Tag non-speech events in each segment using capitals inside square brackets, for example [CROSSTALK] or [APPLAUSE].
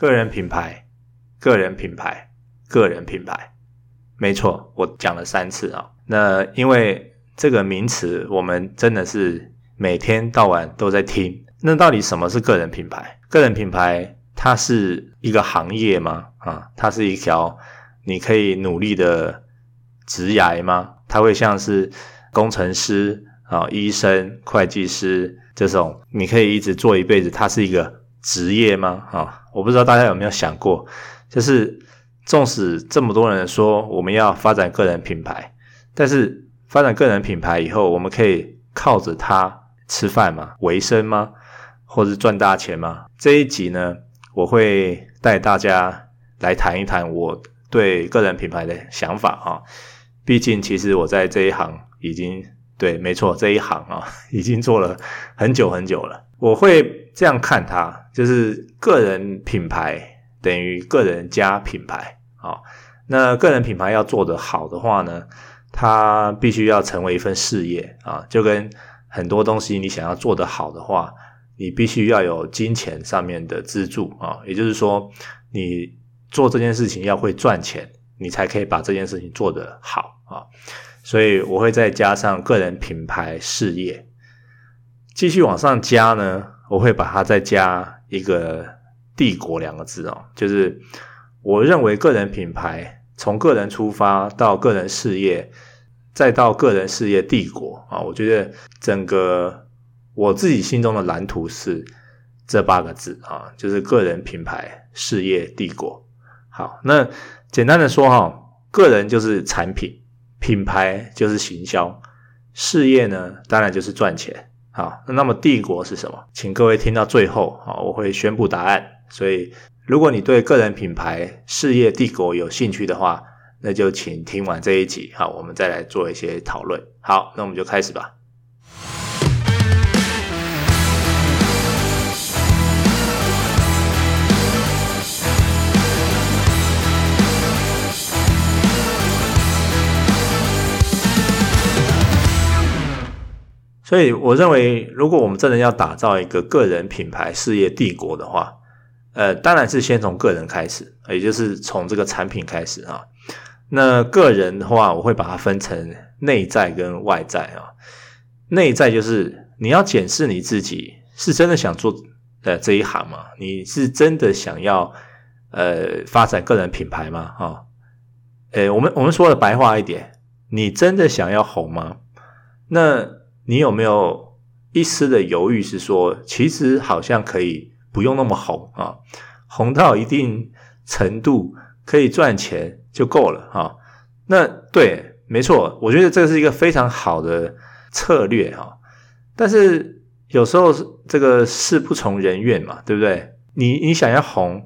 个人品牌，个人品牌，个人品牌，没错，我讲了三次啊。那因为这个名词，我们真的是每天到晚都在听。那到底什么是个人品牌？个人品牌它是一个行业吗？啊，它是一条你可以努力的职涯吗？它会像是工程师啊、医生、会计师这种，你可以一直做一辈子，它是一个职业吗？啊，我不知道大家有没有想过，就是纵使这么多人说我们要发展个人品牌，但是发展个人品牌以后，我们可以靠着它吃饭吗？维生吗？或是赚大钱吗？这一集呢，我会带大家来谈一谈我对个人品牌的想法啊。毕竟，其实我在这一行已经对，没错，这一行啊已经做了很久很久了。我会这样看它，就是个人品牌等于个人加品牌啊。那个人品牌要做得好的话呢，它必须要成为一份事业啊。就跟很多东西，你想要做得好的话。你必须要有金钱上面的资助啊，也就是说，你做这件事情要会赚钱，你才可以把这件事情做得好啊。所以我会再加上个人品牌事业，继续往上加呢，我会把它再加一个帝国两个字哦，就是我认为个人品牌从个人出发到个人事业，再到个人事业帝国啊，我觉得整个。我自己心中的蓝图是这八个字啊，就是个人品牌事业帝国。好，那简单的说哈，个人就是产品，品牌就是行销，事业呢当然就是赚钱。好，那么帝国是什么？请各位听到最后啊，我会宣布答案。所以，如果你对个人品牌事业帝国有兴趣的话，那就请听完这一集，好，我们再来做一些讨论。好，那我们就开始吧。所以我认为，如果我们真的要打造一个个人品牌事业帝国的话，呃，当然是先从个人开始，也就是从这个产品开始啊。那个人的话，我会把它分成内在跟外在啊。内在就是你要检视你自己，是真的想做呃这一行吗？你是真的想要呃发展个人品牌吗？啊，呃，我们我们说的白话一点，你真的想要红吗？那你有没有一丝的犹豫？是说，其实好像可以不用那么红啊，红到一定程度可以赚钱就够了啊。那对，没错，我觉得这是一个非常好的策略啊。但是有时候这个事不从人愿嘛，对不对？你你想要红，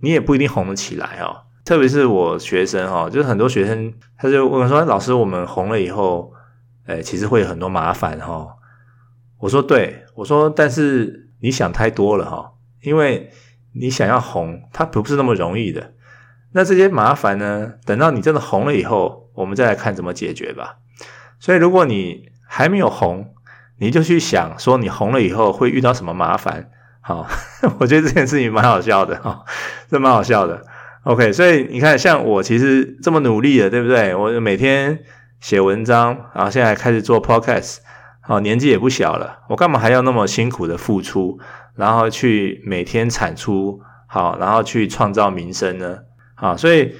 你也不一定红得起来啊。特别是我学生哈，就是很多学生他就问说：“老师，我们红了以后。”诶，其实会有很多麻烦哈。我说对，我说，但是你想太多了哈，因为你想要红，它不是那么容易的。那这些麻烦呢，等到你真的红了以后，我们再来看怎么解决吧。所以，如果你还没有红，你就去想说你红了以后会遇到什么麻烦。好，[LAUGHS] 我觉得这件事情蛮好笑的哈，这蛮好笑的。OK，所以你看，像我其实这么努力的，对不对？我每天。写文章，然后现在开始做 podcast，好，年纪也不小了，我干嘛还要那么辛苦的付出，然后去每天产出，好，然后去创造名声呢？好，所以，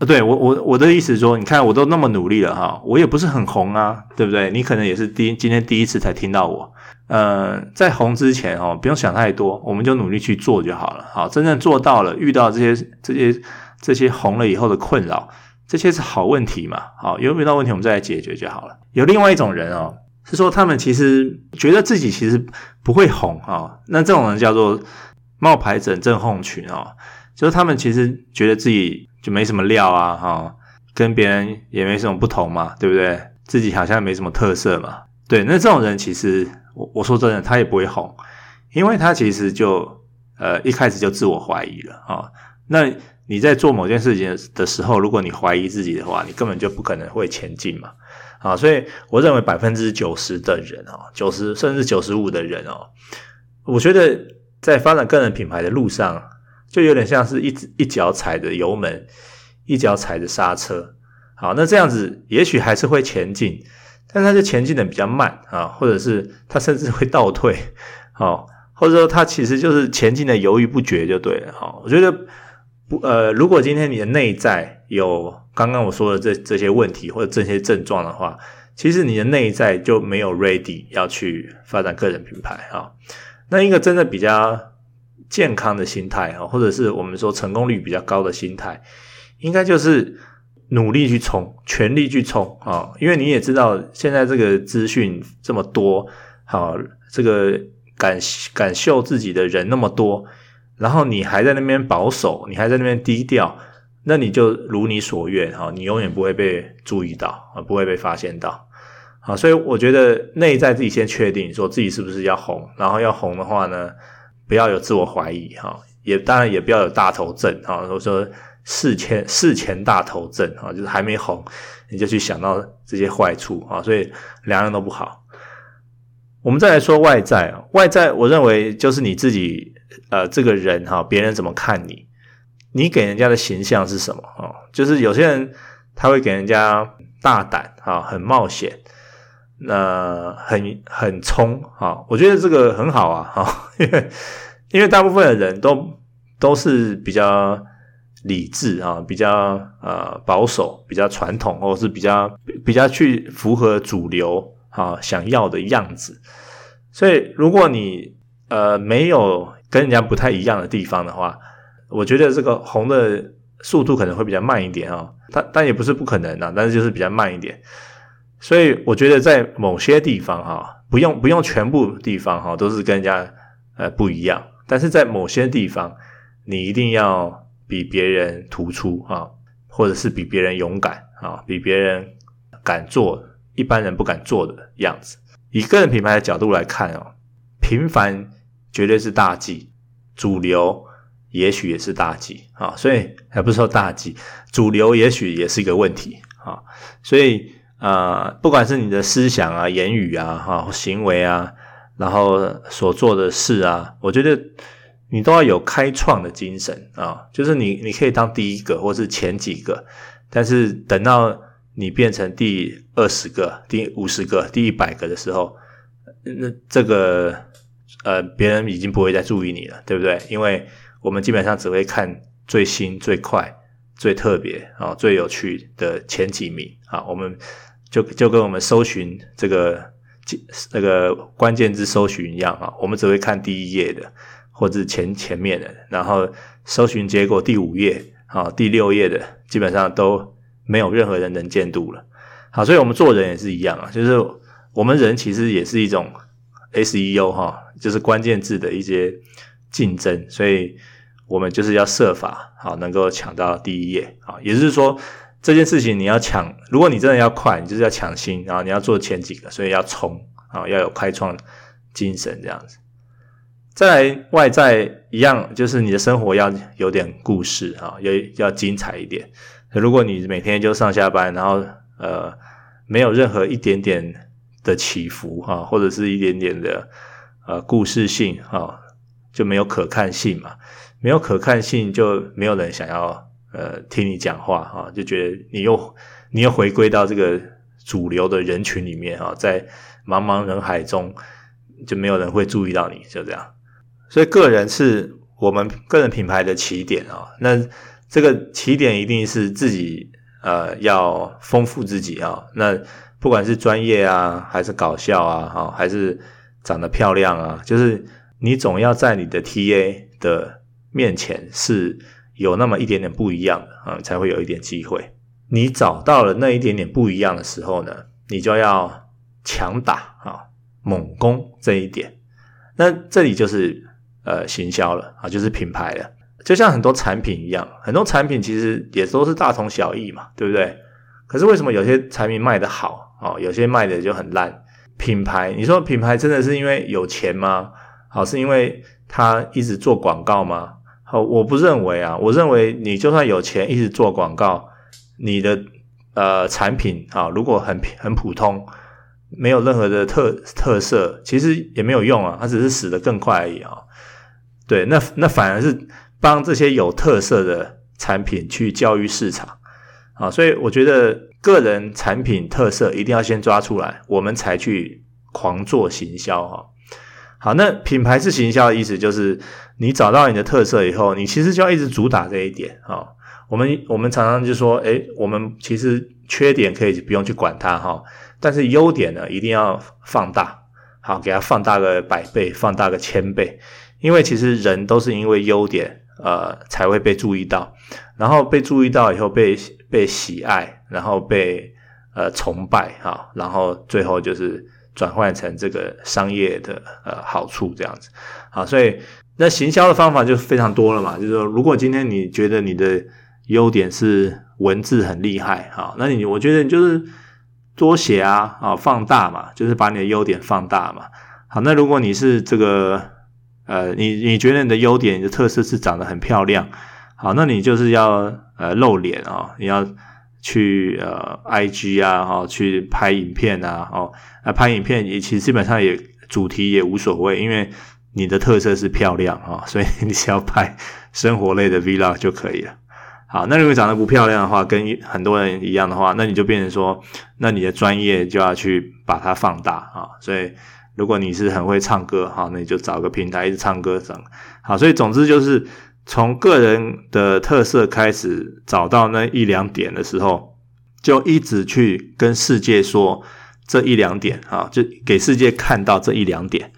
对，我我我的意思是说，你看我都那么努力了哈，我也不是很红啊，对不对？你可能也是第今天第一次才听到我，呃，在红之前哦，不用想太多，我们就努力去做就好了，好，真正做到了，遇到这些这些这些红了以后的困扰。这些是好问题嘛？好，有遇到问题我们再来解决就好了。有另外一种人哦，是说他们其实觉得自己其实不会红啊，那这种人叫做冒牌者症候群哦，就是他们其实觉得自己就没什么料啊，哈，跟别人也没什么不同嘛，对不对？自己好像没什么特色嘛，对。那这种人其实我我说真的，他也不会红，因为他其实就呃一开始就自我怀疑了啊，那。你在做某件事情的时候，如果你怀疑自己的话，你根本就不可能会前进嘛。啊，所以我认为百分之九十的人哦，九十甚至九十五的人哦，我觉得在发展个人品牌的路上，就有点像是一一脚踩着油门，一脚踩着刹车。好，那这样子也许还是会前进，但它就前进的比较慢啊，或者是它甚至会倒退，好，或者说它其实就是前进的犹豫不决就对了。好，我觉得不呃，如果今天你的内在有刚刚我说的这这些问题或者这些症状的话，其实你的内在就没有 ready 要去发展个人品牌啊。那一个真的比较健康的心态啊，或者是我们说成功率比较高的心态，应该就是。努力去冲，全力去冲啊！因为你也知道，现在这个资讯这么多，好，这个敢敢秀自己的人那么多，然后你还在那边保守，你还在那边低调，那你就如你所愿哈，你永远不会被注意到啊，不会被发现到啊！所以我觉得内在自己先确定，说自己是不是要红，然后要红的话呢，不要有自我怀疑哈，也当然也不要有大头症哈，我说。事前事前大头症啊，就是还没红，你就去想到这些坏处啊，所以两样都不好。我们再来说外在，外在我认为就是你自己呃这个人哈，别人怎么看你，你给人家的形象是什么啊？就是有些人他会给人家大胆啊，很冒险，那很很冲啊，我觉得这个很好啊，哈，[LAUGHS] 因为因为大部分的人都都是比较。理智啊，比较呃保守，比较传统，或者是比较比较去符合主流啊想要的样子。所以，如果你呃没有跟人家不太一样的地方的话，我觉得这个红的速度可能会比较慢一点啊。但但也不是不可能啊，但是就是比较慢一点。所以，我觉得在某些地方哈，不用不用全部地方哈都是跟人家呃不一样，但是在某些地方，你一定要。比别人突出啊，或者是比别人勇敢啊，比别人敢做一般人不敢做的样子。以个人品牌的角度来看哦，平凡绝对是大忌，主流也许也是大忌啊。所以还不是说大忌，主流也许也是一个问题啊。所以啊、不管是你的思想啊、言语啊、哈行为啊，然后所做的事啊，我觉得。你都要有开创的精神啊，就是你你可以当第一个或是前几个，但是等到你变成第二十个、第五十个、第一百个的时候，那这个呃别人已经不会再注意你了，对不对？因为我们基本上只会看最新、最快、最特别啊、最有趣的前几名啊，我们就就跟我们搜寻这个那个关键字搜寻一样啊，我们只会看第一页的。或者前前面的，然后搜寻结果第五页啊、第六页的，基本上都没有任何人能见度了。好，所以我们做人也是一样啊，就是我们人其实也是一种 SEO 哈，就是关键字的一些竞争，所以我们就是要设法好能够抢到第一页啊，也就是说这件事情你要抢，如果你真的要快，你就是要抢新，然后你要做前几个，所以要冲啊，要有开创精神这样子。再来外在一样，就是你的生活要有点故事啊，要要精彩一点。如果你每天就上下班，然后呃没有任何一点点的起伏哈，或者是一点点的呃故事性哈，就没有可看性嘛。没有可看性，就没有人想要呃听你讲话哈，就觉得你又你又回归到这个主流的人群里面啊，在茫茫人海中就没有人会注意到你，就这样。所以，个人是我们个人品牌的起点啊。那这个起点一定是自己呃要丰富自己啊。那不管是专业啊，还是搞笑啊，哈，还是长得漂亮啊，就是你总要在你的 TA 的面前是有那么一点点不一样的啊，才会有一点机会。你找到了那一点点不一样的时候呢，你就要强打啊，猛攻这一点。那这里就是。呃，行销了啊，就是品牌了，就像很多产品一样，很多产品其实也都是大同小异嘛，对不对？可是为什么有些产品卖得好哦，有些卖的就很烂？品牌，你说品牌真的是因为有钱吗？好，是因为他一直做广告吗？好，我不认为啊，我认为你就算有钱一直做广告，你的呃产品啊，如果很很普通，没有任何的特特色，其实也没有用啊，它只是死得更快而已啊。对，那那反而是帮这些有特色的产品去教育市场啊，所以我觉得个人产品特色一定要先抓出来，我们才去狂做行销哈。好，那品牌式行销的意思就是，你找到你的特色以后，你其实就要一直主打这一点啊。我们我们常常就说，诶，我们其实缺点可以不用去管它哈，但是优点呢，一定要放大，好，给它放大个百倍，放大个千倍，因为其实人都是因为优点，呃，才会被注意到，然后被注意到以后被被喜爱，然后被呃崇拜哈，然后最后就是。转换成这个商业的呃好处这样子，好，所以那行销的方法就非常多了嘛。就是说，如果今天你觉得你的优点是文字很厉害，好，那你我觉得你就是多写啊，啊，放大嘛，就是把你的优点放大嘛。好，那如果你是这个呃，你你觉得你的优点、你的特色是长得很漂亮，好，那你就是要呃露脸啊，你要。去呃，IG 啊，哈，去拍影片啊，哦，那拍影片也其实基本上也主题也无所谓，因为你的特色是漂亮啊，所以你只要拍生活类的 Vlog 就可以了。好，那如果长得不漂亮的话，跟很多人一样的话，那你就变成说，那你的专业就要去把它放大啊。所以如果你是很会唱歌，好，那你就找个平台一直唱歌整。好，所以总之就是。从个人的特色开始，找到那一两点的时候，就一直去跟世界说这一两点啊，就给世界看到这一两点，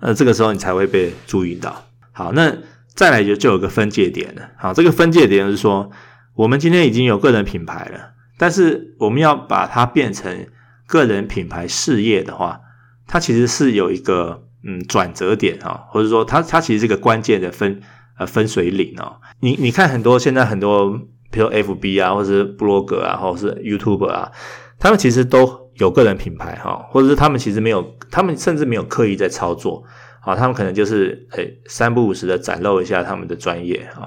呃，这个时候你才会被注意到。好，那再来就就有个分界点了。好，这个分界点是说，我们今天已经有个人品牌了，但是我们要把它变成个人品牌事业的话，它其实是有一个嗯转折点啊，或者说它它其实是个关键的分。呃，分水岭哦，你你看很多现在很多，比如 FB 啊，或者是部落格啊，或者是 YouTube 啊，他们其实都有个人品牌哈，或者是他们其实没有，他们甚至没有刻意在操作啊，他们可能就是诶三不五时的展露一下他们的专业啊，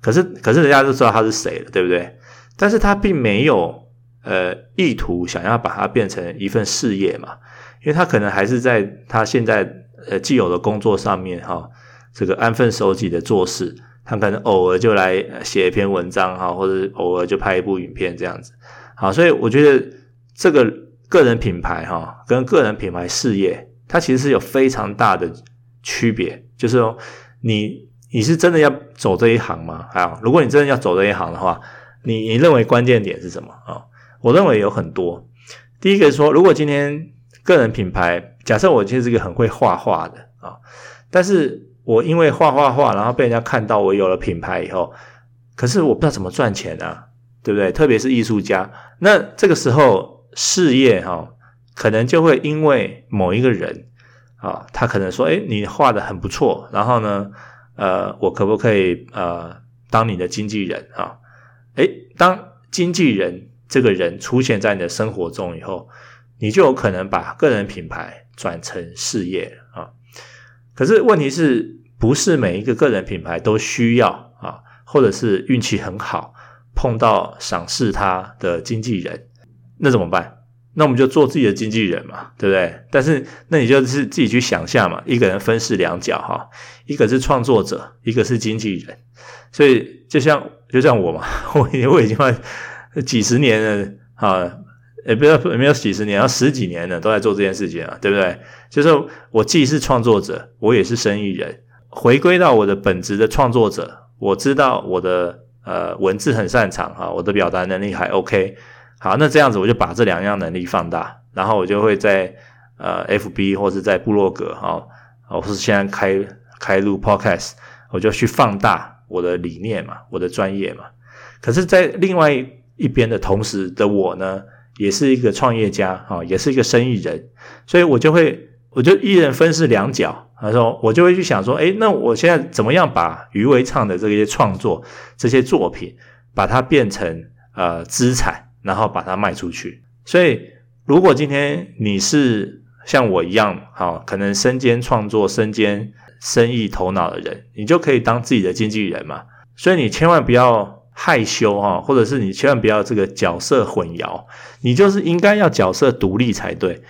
可是可是人家都知道他是谁了，对不对？但是他并没有呃意图想要把它变成一份事业嘛，因为他可能还是在他现在呃既有的工作上面哈。这个安分守己的做事，他可能偶尔就来写一篇文章哈，或者偶尔就拍一部影片这样子。好，所以我觉得这个个人品牌哈，跟个人品牌事业，它其实是有非常大的区别。就是说，你你是真的要走这一行吗？啊，如果你真的要走这一行的话，你你认为关键点是什么啊？我认为有很多。第一个说，如果今天个人品牌，假设我其实是一个很会画画的啊，但是我因为画画画，然后被人家看到我有了品牌以后，可是我不知道怎么赚钱啊，对不对？特别是艺术家，那这个时候事业哈，可能就会因为某一个人啊，他可能说，诶，你画的很不错，然后呢，呃，我可不可以呃当你的经纪人啊？诶，当经纪人这个人出现在你的生活中以后，你就有可能把个人品牌转成事业了。可是问题是不是每一个个人品牌都需要啊，或者是运气很好碰到赏识他的经纪人，那怎么办？那我们就做自己的经纪人嘛，对不对？但是那你就是自己去想象嘛，一个人分饰两角哈，一个是创作者，一个是经纪人，所以就像就像我嘛，[LAUGHS] 我我已经快几十年了啊。也不要没有几十年，要十几年了，都在做这件事情啊，对不对？就是我既是创作者，我也是生意人，回归到我的本职的创作者，我知道我的呃文字很擅长啊，我的表达能力还 OK，好，那这样子我就把这两样能力放大，然后我就会在呃 FB 或是在部落格啊，或是现在开开录 Podcast，我就去放大我的理念嘛，我的专业嘛。可是，在另外一边的同时的我呢，也是一个创业家啊，也是一个生意人，所以我就会，我就一人分饰两角。他说，我就会去想说，哎，那我现在怎么样把于为畅的这些创作、这些作品，把它变成呃资产，然后把它卖出去。所以，如果今天你是像我一样，好，可能身兼创作、身兼生意头脑的人，你就可以当自己的经纪人嘛。所以，你千万不要。害羞哈，或者是你千万不要这个角色混淆，你就是应该要角色独立才对。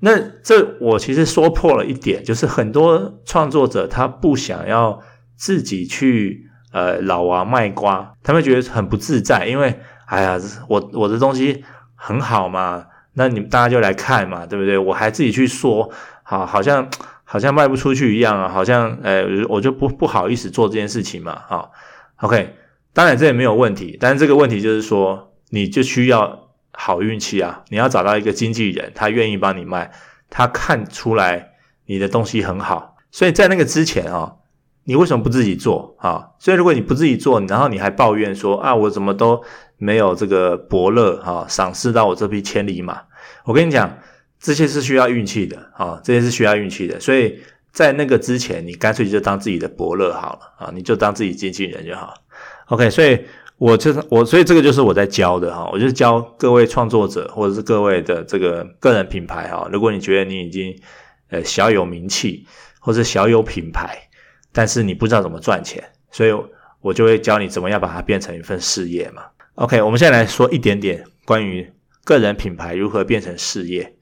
那这我其实说破了一点，就是很多创作者他不想要自己去呃老王卖瓜，他们觉得很不自在，因为哎呀，我我的东西很好嘛，那你大家就来看嘛，对不对？我还自己去说，好，好像好像卖不出去一样啊，好像呃，我就不不好意思做这件事情嘛，好，OK，当然这也没有问题，但是这个问题就是说，你就需要好运气啊，你要找到一个经纪人，他愿意帮你卖，他看出来你的东西很好，所以在那个之前啊。你为什么不自己做啊？所以如果你不自己做，然后你还抱怨说啊，我怎么都没有这个伯乐啊赏识到我这匹千里马？我跟你讲，这些是需要运气的啊，这些是需要运气的。所以在那个之前，你干脆就当自己的伯乐好了啊，你就当自己经纪人就好。OK，所以我就我，所以这个就是我在教的哈，我就是教各位创作者或者是各位的这个个人品牌哈。如果你觉得你已经呃小有名气，或者小有品牌。但是你不知道怎么赚钱，所以我就会教你怎么样把它变成一份事业嘛。OK，我们现在来说一点点关于个人品牌如何变成事业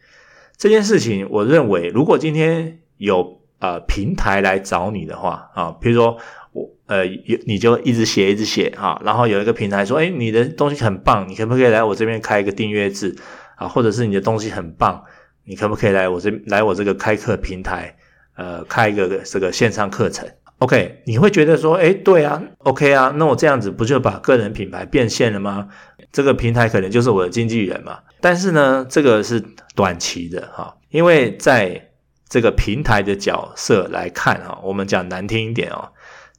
这件事情。我认为，如果今天有呃平台来找你的话啊，比如说我呃有你就一直写一直写啊，然后有一个平台说，哎，你的东西很棒，你可不可以来我这边开一个订阅制啊？或者是你的东西很棒，你可不可以来我这来我这个开课平台呃开一个这个线上课程？OK，你会觉得说，诶，对啊，OK 啊，那我这样子不就把个人品牌变现了吗？这个平台可能就是我的经纪人嘛。但是呢，这个是短期的哈，因为在这个平台的角色来看哈，我们讲难听一点哦，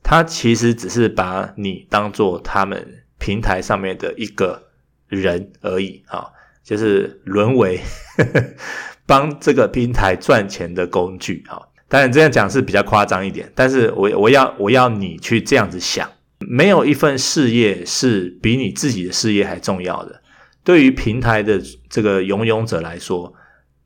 他其实只是把你当做他们平台上面的一个人而已哈，就是沦为 [LAUGHS] 帮这个平台赚钱的工具哈。当然这样讲是比较夸张一点，但是我我要我要你去这样子想，没有一份事业是比你自己的事业还重要的。对于平台的这个拥有者来说，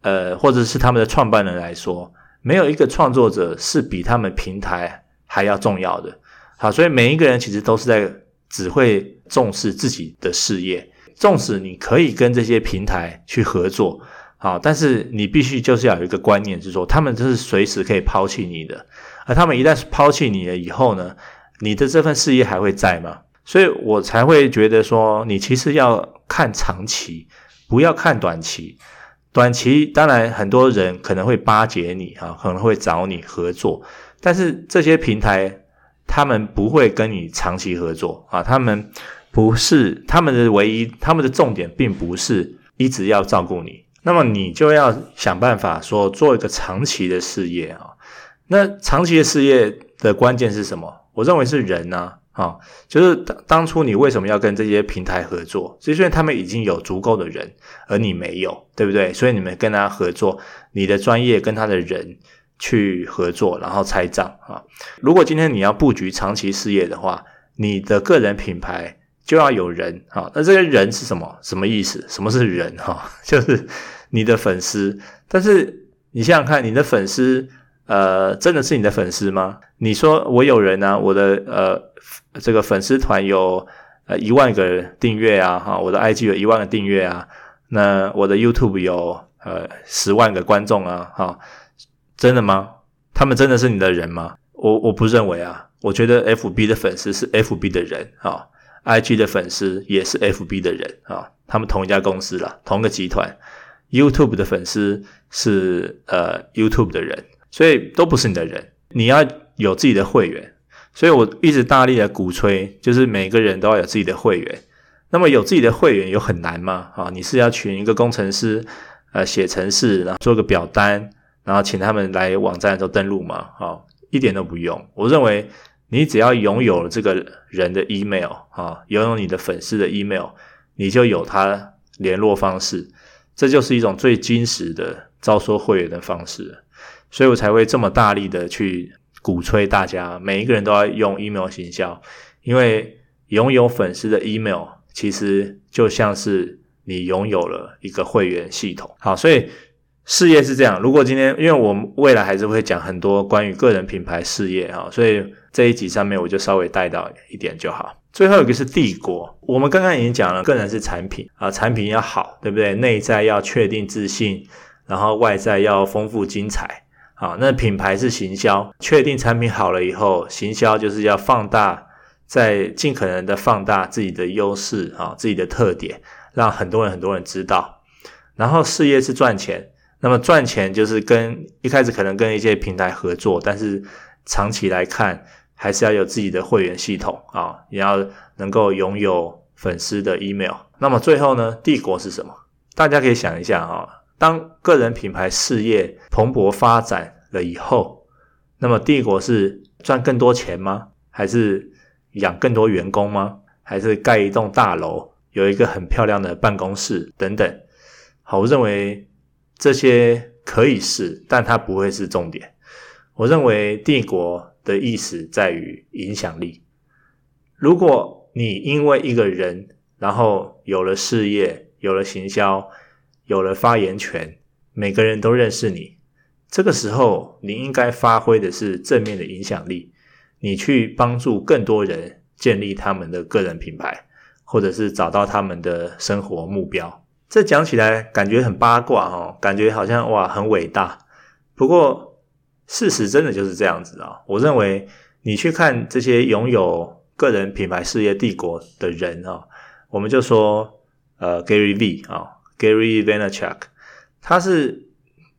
呃，或者是他们的创办人来说，没有一个创作者是比他们平台还要重要的。好，所以每一个人其实都是在只会重视自己的事业，纵使你可以跟这些平台去合作。好，但是你必须就是要有一个观念，是说他们就是随时可以抛弃你的，而他们一旦抛弃你了以后呢，你的这份事业还会在吗？所以我才会觉得说，你其实要看长期，不要看短期。短期当然很多人可能会巴结你啊，可能会找你合作，但是这些平台他们不会跟你长期合作啊，他们不是他们的唯一，他们的重点并不是一直要照顾你。那么你就要想办法说做一个长期的事业啊。那长期的事业的关键是什么？我认为是人啊，啊，就是当当初你为什么要跟这些平台合作？就是因为他们已经有足够的人，而你没有，对不对？所以你们跟他合作，你的专业跟他的人去合作，然后拆账啊。如果今天你要布局长期事业的话，你的个人品牌就要有人啊。那这个人是什么？什么意思？什么是人？哈，[LAUGHS] 就是。你的粉丝，但是你想想看，你的粉丝，呃，真的是你的粉丝吗？你说我有人啊，我的呃这个粉丝团有呃一万个订阅啊，哈，我的 IG 有一万个订阅啊，那我的 YouTube 有呃十万个观众啊，哈，真的吗？他们真的是你的人吗？我我不认为啊，我觉得 FB 的粉丝是 FB 的人啊，IG 的粉丝也是 FB 的人啊，他们同一家公司啦，同一个集团。YouTube 的粉丝是呃 YouTube 的人，所以都不是你的人。你要有自己的会员，所以我一直大力的鼓吹，就是每个人都要有自己的会员。那么有自己的会员有很难吗？啊，你是要请一个工程师呃写程式，然后做个表单，然后请他们来网站做登录嘛？啊，一点都不用。我认为你只要拥有了这个人的 email 啊，拥有你的粉丝的 email，你就有他联络方式。这就是一种最真实的招收会员的方式，所以我才会这么大力的去鼓吹大家，每一个人都要用 email 行销，因为拥有粉丝的 email 其实就像是你拥有了一个会员系统。好，所以事业是这样。如果今天，因为我们未来还是会讲很多关于个人品牌事业哈，所以这一集上面我就稍微带到一点就好。最后一个是帝国，我们刚刚已经讲了，个人是产品啊，产品要好，对不对？内在要确定自信，然后外在要丰富精彩，啊，那品牌是行销，确定产品好了以后，行销就是要放大在尽可能的放大自己的优势啊，自己的特点，让很多人很多人知道。然后事业是赚钱，那么赚钱就是跟一开始可能跟一些平台合作，但是长期来看还是要有自己的会员系统啊，也要能够拥有粉丝的 email。那么最后呢，帝国是什么？大家可以想一下啊，当个人品牌事业蓬勃发展了以后，那么帝国是赚更多钱吗？还是养更多员工吗？还是盖一栋大楼，有一个很漂亮的办公室等等？好，我认为这些可以是，但它不会是重点。我认为帝国的意思在于影响力。如果你因为一个人，然后有了事业，有了行销，有了发言权，每个人都认识你，这个时候你应该发挥的是正面的影响力。你去帮助更多人建立他们的个人品牌，或者是找到他们的生活目标。这讲起来感觉很八卦哦，感觉好像哇很伟大。不过事实真的就是这样子啊。我认为你去看这些拥有个人品牌事业帝国的人啊，我们就说呃 Gary V 啊，Gary Vaynerchuk，他是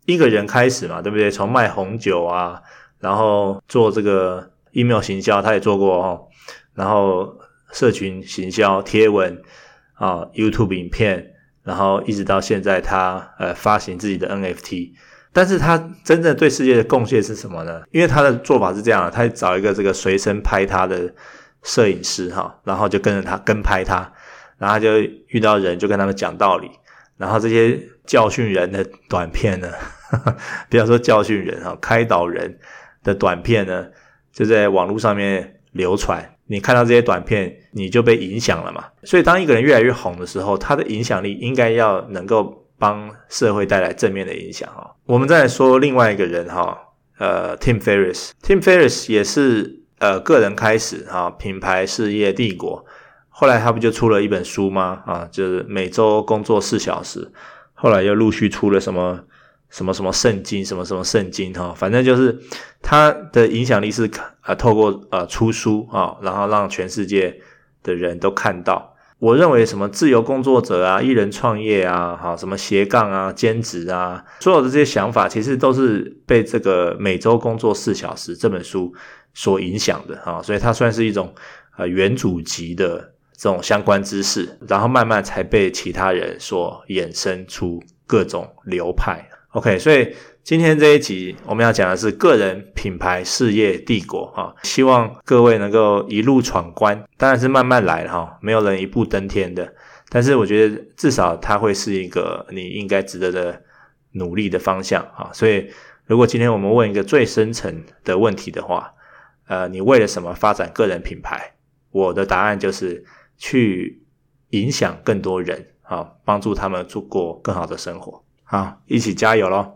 一个人开始嘛，对不对？从卖红酒啊，然后做这个。email 行销他也做过哦，然后社群行销贴文啊，YouTube 影片，然后一直到现在他呃发行自己的 NFT，但是他真正对世界的贡献是什么呢？因为他的做法是这样，他找一个这个随身拍他的摄影师哈，然后就跟着他跟拍他，然后就遇到人就跟他们讲道理，然后这些教训人的短片呢，呵 [LAUGHS] 呵不要说教训人哈，开导人的短片呢。就在网络上面流传，你看到这些短片，你就被影响了嘛。所以，当一个人越来越红的时候，他的影响力应该要能够帮社会带来正面的影响哈。我们再来说另外一个人哈，呃，Tim Ferriss，Tim Ferriss 也是呃个人开始哈，品牌事业帝国，后来他不就出了一本书吗？啊，就是每周工作四小时，后来又陆续出了什么？什么什么圣经，什么什么圣经哈，反正就是他的影响力是呃透过呃出书啊，然后让全世界的人都看到。我认为什么自由工作者啊、一人创业啊、哈什么斜杠啊、兼职啊，所有的这些想法，其实都是被这个每周工作四小时这本书所影响的哈，所以它算是一种呃原祖级的这种相关知识，然后慢慢才被其他人所衍生出各种流派。OK，所以今天这一集我们要讲的是个人品牌事业帝国哈，希望各位能够一路闯关，当然是慢慢来哈，没有人一步登天的，但是我觉得至少它会是一个你应该值得的努力的方向啊。所以如果今天我们问一个最深层的问题的话，呃，你为了什么发展个人品牌？我的答案就是去影响更多人啊，帮助他们度过更好的生活。好，一起加油喽！